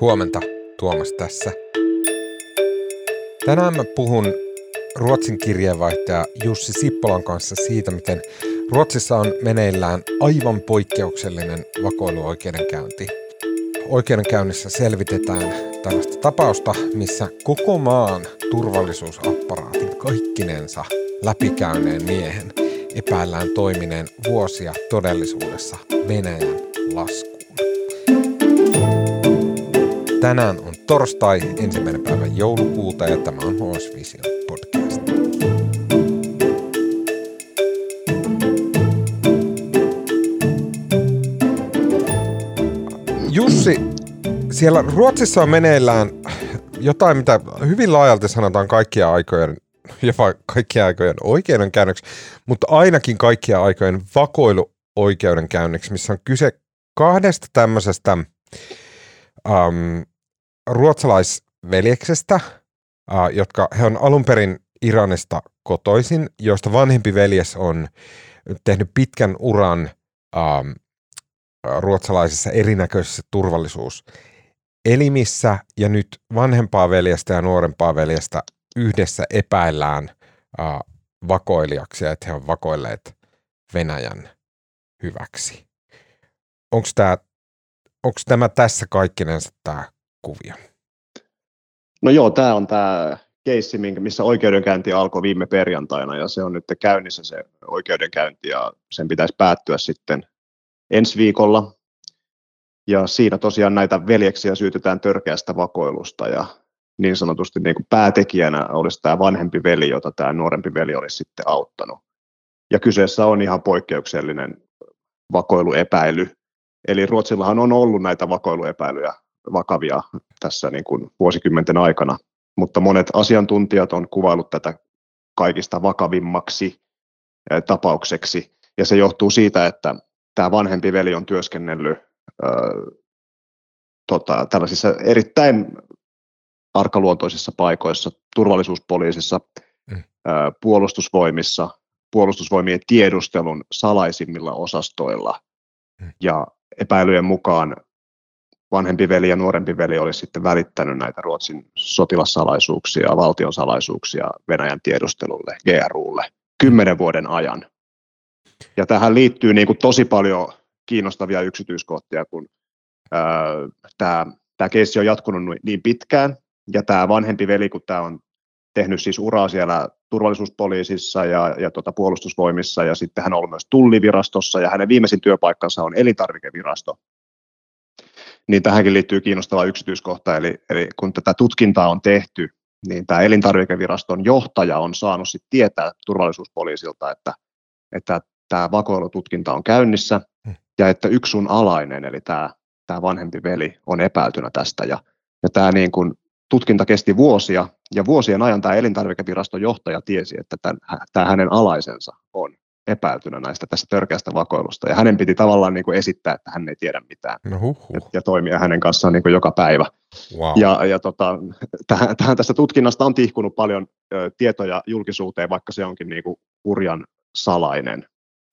Huomenta, Tuomas tässä. Tänään mä puhun Ruotsin kirjeenvaihtaja Jussi Sippolan kanssa siitä, miten Ruotsissa on meneillään aivan poikkeuksellinen vakoiluoikeudenkäynti. Oikeudenkäynnissä selvitetään tällaista tapausta, missä koko maan turvallisuusapparaatin kaikkinensa läpikäyneen miehen epäillään toimineen vuosia todellisuudessa Venäjän lasku. Tänään on torstai, ensimmäinen päivä joulukuuta ja tämä on HS Vision podcast. Jussi, siellä Ruotsissa on meneillään jotain, mitä hyvin laajalti sanotaan kaikkia aikojen, jopa kaikkia aikojen oikeudenkäynnöksi, mutta ainakin kaikkia aikojen vakoiluoikeudenkäynnöksi, missä on kyse kahdesta tämmöisestä um, ruotsalaisveljeksestä, jotka he on alun perin Iranista kotoisin, joista vanhempi veljes on tehnyt pitkän uran um, ruotsalaisissa erinäköisissä turvallisuuselimissä, ja nyt vanhempaa veljestä ja nuorempaa veljestä yhdessä epäillään uh, vakoilijaksi, että he on vakoilleet Venäjän hyväksi. Onko tämä onko tämä tässä kaikkinensa tämä kuvio? No joo, tämä on tämä keissi, missä oikeudenkäynti alkoi viime perjantaina ja se on nyt käynnissä se oikeudenkäynti ja sen pitäisi päättyä sitten ensi viikolla. Ja siinä tosiaan näitä veljeksiä syytetään törkeästä vakoilusta ja niin sanotusti niin kuin päätekijänä olisi tämä vanhempi veli, jota tämä nuorempi veli olisi sitten auttanut. Ja kyseessä on ihan poikkeuksellinen vakoiluepäily. Eli Ruotsillahan on ollut näitä vakoiluepäilyjä vakavia tässä niin kuin vuosikymmenten aikana, mutta monet asiantuntijat on kuvailut tätä kaikista vakavimmaksi tapaukseksi, ja se johtuu siitä, että tämä vanhempi veli on työskennellyt ää, tota, tällaisissa erittäin arkaluontoisissa paikoissa, turvallisuuspoliisissa, mm. ää, puolustusvoimissa, puolustusvoimien tiedustelun salaisimmilla osastoilla, mm. ja epäilyjen mukaan vanhempi veli ja nuorempi veli olisi sitten välittänyt näitä Ruotsin sotilassalaisuuksia, valtion salaisuuksia Venäjän tiedustelulle, GRUlle, kymmenen vuoden ajan. Ja tähän liittyy niin kuin tosi paljon kiinnostavia yksityiskohtia, kun tämä, tämä keissi on jatkunut niin pitkään, ja tämä vanhempi veli, kun tämä on tehnyt siis uraa siellä turvallisuuspoliisissa ja, ja tota puolustusvoimissa, ja sitten hän on ollut myös tullivirastossa, ja hänen viimeisin työpaikkansa on elintarvikevirasto, niin tähänkin liittyy kiinnostava yksityiskohta, eli, eli kun tätä tutkintaa on tehty, niin tämä elintarvikeviraston johtaja on saanut sit tietää turvallisuuspoliisilta, että, että tämä vakoilututkinta on käynnissä hmm. ja että yksi sun alainen, eli tämä, tämä vanhempi veli, on epäiltynä tästä. Ja, ja tämä niin kuin, tutkinta kesti vuosia, ja vuosien ajan tämä elintarvikeviraston johtaja tiesi, että tämän, tämä hänen alaisensa on epäiltynä näistä tästä törkeästä vakoilusta. Ja hänen piti tavallaan niin kuin esittää, että hän ei tiedä mitään. No Ja, ja toimia hänen kanssaan niin kuin joka päivä. Wow. Ja, ja tota, tähän, tähän tästä tutkinnasta on tihkunut paljon ö, tietoja julkisuuteen, vaikka se onkin niin kuin hurjan salainen.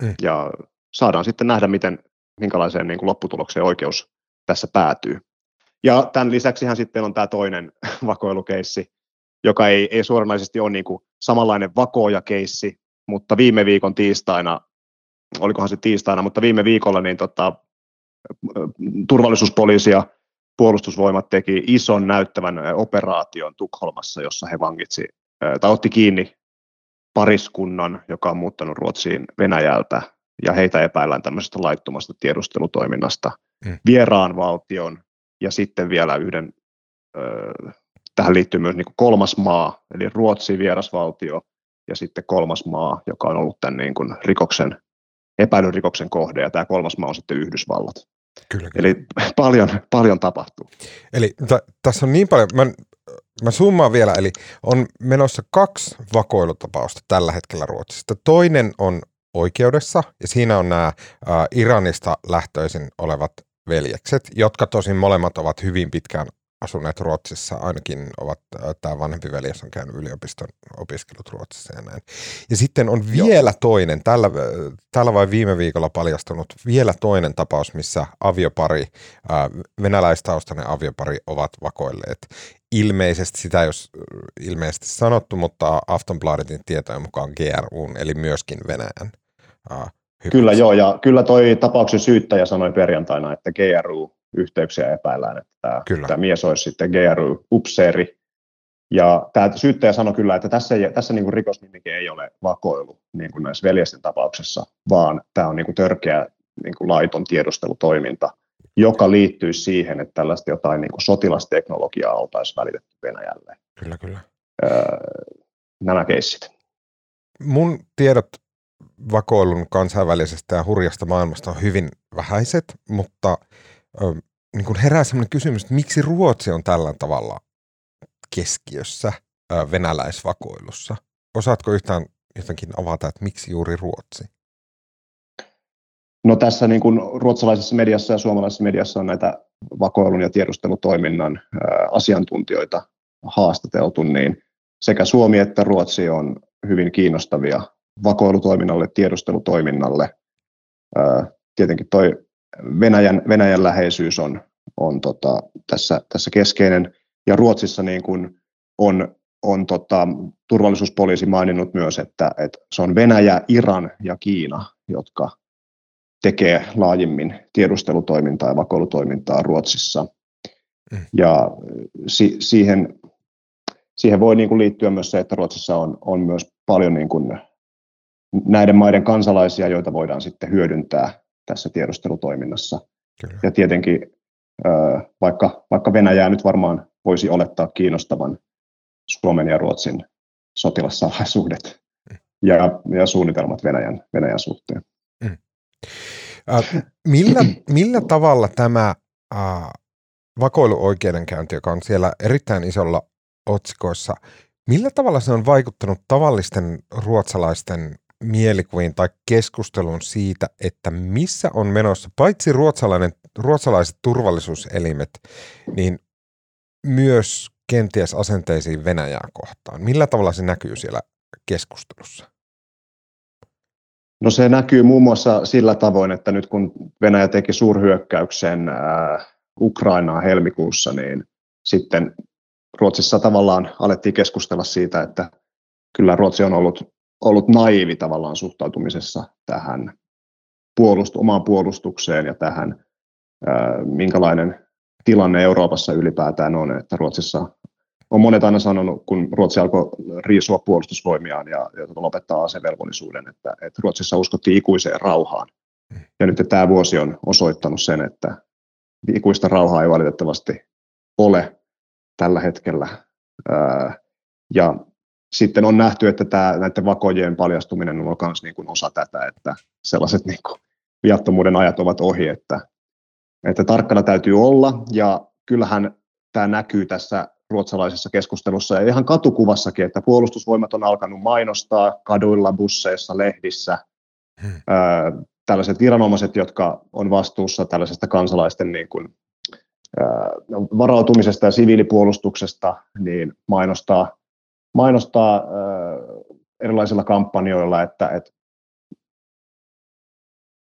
Mm. Ja saadaan sitten nähdä, miten, minkälaiseen niin kuin lopputulokseen oikeus tässä päätyy. Ja tämän lisäksi sitten on tämä toinen vakoilukeissi, joka ei, ei suoranaisesti ole niin kuin samanlainen vakooja-keissi, mutta viime viikon tiistaina, olikohan se tiistaina, mutta viime viikolla niin tota, turvallisuuspoliisi ja puolustusvoimat teki ison näyttävän operaation Tukholmassa, jossa he vangitsi tai otti kiinni pariskunnan, joka on muuttanut Ruotsiin Venäjältä, ja heitä epäillään tämmöisestä laittomasta tiedustelutoiminnasta mm. vieraan valtion, ja sitten vielä yhden, tähän liittyy myös niin kolmas maa, eli Ruotsi vierasvaltio, ja sitten kolmas maa, joka on ollut tämän niin kuin rikoksen, epäilyn rikoksen kohde, ja tämä kolmas maa on sitten Yhdysvallat. Kyllä, kyllä. Eli paljon, paljon tapahtuu. Eli t- tässä on niin paljon, mä, mä summaan vielä, eli on menossa kaksi vakoilutapausta tällä hetkellä Ruotsista. Toinen on oikeudessa, ja siinä on nämä Iranista lähtöisin olevat veljekset, jotka tosin molemmat ovat hyvin pitkään asuneet Ruotsissa, ainakin ovat, tämä vanhempi veljes on käynyt yliopiston opiskelut Ruotsissa ja näin. Ja sitten on vielä Joo. toinen, tällä, tällä vai viime viikolla paljastunut vielä toinen tapaus, missä aviopari, venäläistaustainen aviopari ovat vakoilleet. Ilmeisesti sitä ole ilmeisesti sanottu, mutta Aftonbladetin tietojen mukaan GRUn, eli myöskin Venäjän Kyllä joo, ja kyllä toi tapauksen syyttäjä sanoi perjantaina, että GRU-yhteyksiä epäillään, että tämä, kyllä. tämä mies olisi sitten GRU-upseeri. Ja tämä syyttäjä sanoi kyllä, että tässä, ei, tässä niin kuin rikosnimike ei ole vakoilu niin kuin näissä veljesten tapauksessa, vaan tämä on niin kuin törkeä niin kuin laiton tiedustelutoiminta, joka liittyy siihen, että tällaista jotain niin kuin sotilasteknologiaa oltaisiin välitetty Venäjälle. Kyllä, kyllä. Öö, nämä keissit. Mun tiedot vakoilun kansainvälisestä ja hurjasta maailmasta on hyvin vähäiset, mutta niin kuin herää sellainen kysymys, että miksi Ruotsi on tällä tavalla keskiössä venäläisvakoilussa? Osaatko yhtään jotenkin avata, että miksi juuri Ruotsi? No tässä niin kuin ruotsalaisessa mediassa ja suomalaisessa mediassa on näitä vakoilun ja tiedustelutoiminnan asiantuntijoita haastateltu, niin sekä Suomi että Ruotsi on hyvin kiinnostavia vakoilutoiminnalle, tiedustelutoiminnalle. Tietenkin toi Venäjän, Venäjän läheisyys on, on tota, tässä, tässä keskeinen. Ja Ruotsissa niin kuin on, on tota, turvallisuuspoliisi maininnut myös, että, että se on Venäjä, Iran ja Kiina, jotka tekee laajimmin tiedustelutoimintaa ja vakoilutoimintaa Ruotsissa. Mm. Ja si, siihen, siihen voi niin kuin liittyä myös se, että Ruotsissa on, on myös paljon niin kuin näiden maiden kansalaisia, joita voidaan sitten hyödyntää tässä tiedustelutoiminnassa. Kyllä. Ja tietenkin vaikka, vaikka Venäjää nyt varmaan voisi olettaa kiinnostavan Suomen ja Ruotsin sotilassalaisuudet mm. ja, ja suunnitelmat Venäjän, Venäjän suhteen. Mm. Äh, millä, millä tavalla tämä äh, vakoiluoikeudenkäynti, joka on siellä erittäin isolla otsikoissa, millä tavalla se on vaikuttanut tavallisten ruotsalaisten mielikuviin tai keskustelun siitä, että missä on menossa, paitsi ruotsalainen, ruotsalaiset turvallisuuselimet, niin myös kenties asenteisiin Venäjää kohtaan. Millä tavalla se näkyy siellä keskustelussa? No se näkyy muun muassa sillä tavoin, että nyt kun Venäjä teki suurhyökkäyksen äh, Ukrainaa helmikuussa, niin sitten Ruotsissa tavallaan alettiin keskustella siitä, että kyllä Ruotsi on ollut ollut naivi tavallaan suhtautumisessa tähän puolust, omaan puolustukseen ja tähän, ää, minkälainen tilanne Euroopassa ylipäätään on, että Ruotsissa on monet aina sanonut, kun Ruotsi alkoi riisua puolustusvoimiaan ja, ja tota lopettaa asevelvollisuuden, että, että Ruotsissa uskottiin ikuiseen rauhaan. Ja nyt tämä vuosi on osoittanut sen, että ikuista rauhaa ei valitettavasti ole tällä hetkellä. Ja sitten on nähty, että tämä, näiden vakojen paljastuminen on myös niin kuin osa tätä, että sellaiset niin kuin viattomuuden ajat ovat ohi, että, että tarkkana täytyy olla, ja kyllähän tämä näkyy tässä ruotsalaisessa keskustelussa ja ihan katukuvassakin, että puolustusvoimat on alkanut mainostaa kaduilla, busseissa, lehdissä, hmm. ää, tällaiset viranomaiset, jotka on vastuussa tällaisesta kansalaisten niin kuin, ää, varautumisesta ja siviilipuolustuksesta, niin mainostaa mainostaa äh, erilaisilla kampanjoilla, että, että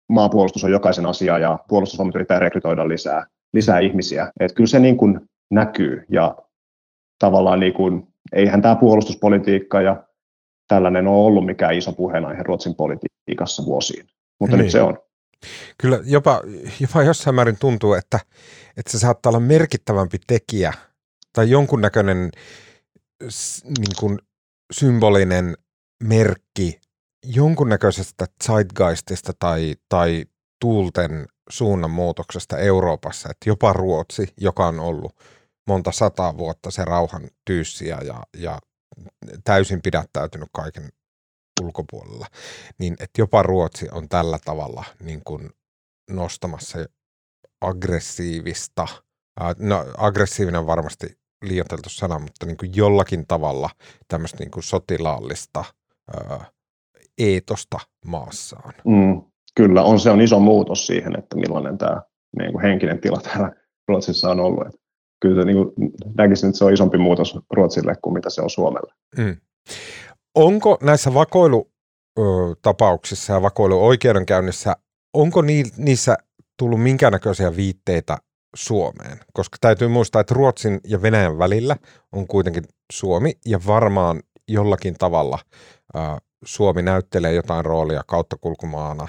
maapuolustus on jokaisen asia ja puolustusvoimat yrittää rekrytoida lisää, lisää ihmisiä. Että kyllä se niin kuin näkyy ja tavallaan niin kuin, eihän tämä puolustuspolitiikka ja tällainen ole ollut mikään iso puheenaihe Ruotsin politiikassa vuosiin, mutta niin. nyt se on. Kyllä jopa, jopa jossain määrin tuntuu, että, että se saattaa olla merkittävämpi tekijä tai jonkunnäköinen niin kuin symbolinen merkki jonkunnäköisestä zeitgeistista tai, tai tuulten suunnanmuutoksesta Euroopassa, että jopa Ruotsi, joka on ollut monta sataa vuotta se rauhan tyyssiä ja, ja täysin pidättäytynyt kaiken ulkopuolella, niin että jopa Ruotsi on tällä tavalla niin kuin nostamassa aggressiivista, no aggressiivinen varmasti liioiteltu sana, mutta niin kuin jollakin tavalla tämmöistä niin kuin sotilaallista ää, eetosta maassaan. Mm, kyllä, on, se on iso muutos siihen, että millainen tämä niin kuin henkinen tila täällä Ruotsissa on ollut. kyllä niin kuin, näkisin, että se on isompi muutos Ruotsille kuin mitä se on Suomelle. Mm. Onko näissä vakoilutapauksissa ja vakoiluoikeudenkäynnissä, onko niissä tullut minkäännäköisiä viitteitä Suomeen? Koska täytyy muistaa, että Ruotsin ja Venäjän välillä on kuitenkin Suomi ja varmaan jollakin tavalla Suomi näyttelee jotain roolia kauttakulkumaana,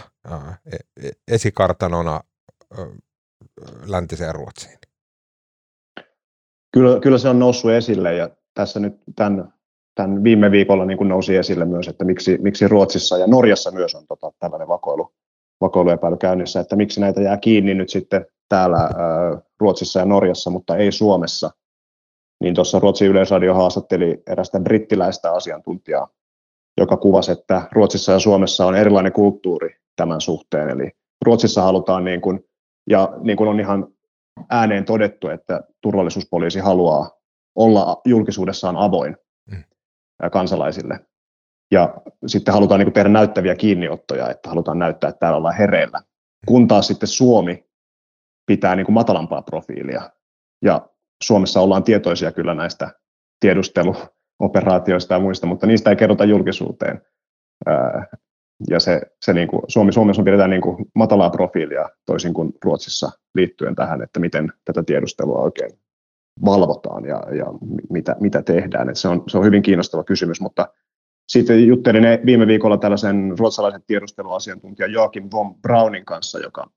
e, esikartanona läntiseen Ruotsiin. Kyllä, kyllä se on noussut esille ja tässä nyt tämän, tämän viime viikolla niin kuin nousi esille myös, että miksi, miksi Ruotsissa ja Norjassa myös on tota, tällainen vakoilu, vakoiluepäily käynnissä, että miksi näitä jää kiinni nyt sitten täällä ää, Ruotsissa ja Norjassa, mutta ei Suomessa. Niin tuossa Ruotsin Yleisradio haastatteli erästä brittiläistä asiantuntijaa, joka kuvasi, että Ruotsissa ja Suomessa on erilainen kulttuuri tämän suhteen. Eli Ruotsissa halutaan, niin kuin, ja niin kuin on ihan ääneen todettu, että turvallisuuspoliisi haluaa olla julkisuudessaan avoin mm. kansalaisille. Ja sitten halutaan niin kuin tehdä näyttäviä kiinniottoja, että halutaan näyttää, että täällä ollaan hereillä. Kun taas sitten Suomi pitää niin kuin matalampaa profiilia. Ja Suomessa ollaan tietoisia kyllä näistä tiedusteluoperaatioista ja muista, mutta niistä ei kerrota julkisuuteen. Ja se, se niin kuin, Suomi, Suomessa on pidetään niin kuin matalaa profiilia toisin kuin Ruotsissa liittyen tähän, että miten tätä tiedustelua oikein valvotaan ja, ja mitä, mitä tehdään. Se, on, se on hyvin kiinnostava kysymys, mutta sitten juttelin viime viikolla tällaisen ruotsalaisen tiedusteluasiantuntijan Joakim von Brownin kanssa, joka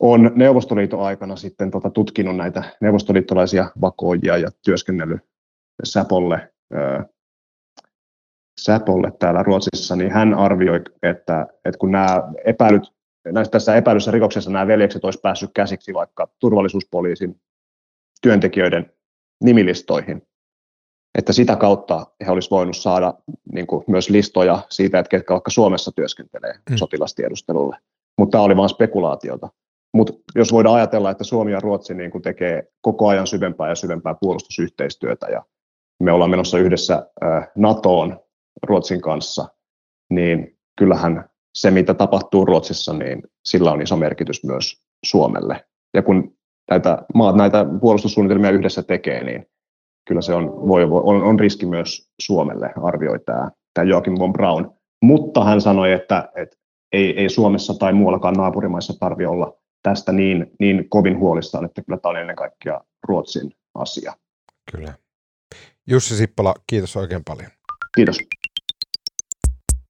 on Neuvostoliiton aikana sitten tota, tutkinut näitä neuvostoliittolaisia vakoojia ja työskennellyt Säpolle, ää, Säpolle täällä Ruotsissa, niin hän arvioi, että, että kun nämä epäilyt, näissä tässä epäilyssä rikoksessa nämä veljekset olisi päässyt käsiksi vaikka turvallisuuspoliisin työntekijöiden nimilistoihin, että sitä kautta he olisivat voineet saada niin kuin, myös listoja siitä, että ketkä vaikka Suomessa työskentelee mm. sotilastiedustelulle. Mutta tämä oli vain spekulaatiota. Mutta jos voidaan ajatella, että Suomi ja Ruotsi niin kuin tekee koko ajan syvempää ja syvempää puolustusyhteistyötä ja me ollaan menossa yhdessä NATOon Ruotsin kanssa, niin kyllähän se, mitä tapahtuu Ruotsissa, niin sillä on iso merkitys myös Suomelle. Ja kun näitä maat näitä puolustussuunnitelmia yhdessä tekee, niin kyllä se on, voi, on, on riski myös Suomelle, arvioi tämä, tämä Joachim von Braun. Mutta hän sanoi, että, että ei, ei Suomessa tai muuallakaan naapurimaissa tarvi olla tästä niin, niin kovin huolissaan, että kyllä tämä on ennen kaikkea Ruotsin asia. Kyllä. Jussi Sippola, kiitos oikein paljon. Kiitos.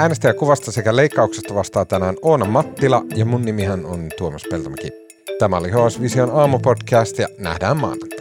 Äänestäjäkuvasta sekä leikkauksesta vastaa tänään Oona Mattila ja mun nimihän on Tuomas Peltomäki. Tämä oli HS Vision aamupodcast ja nähdään maanantaina.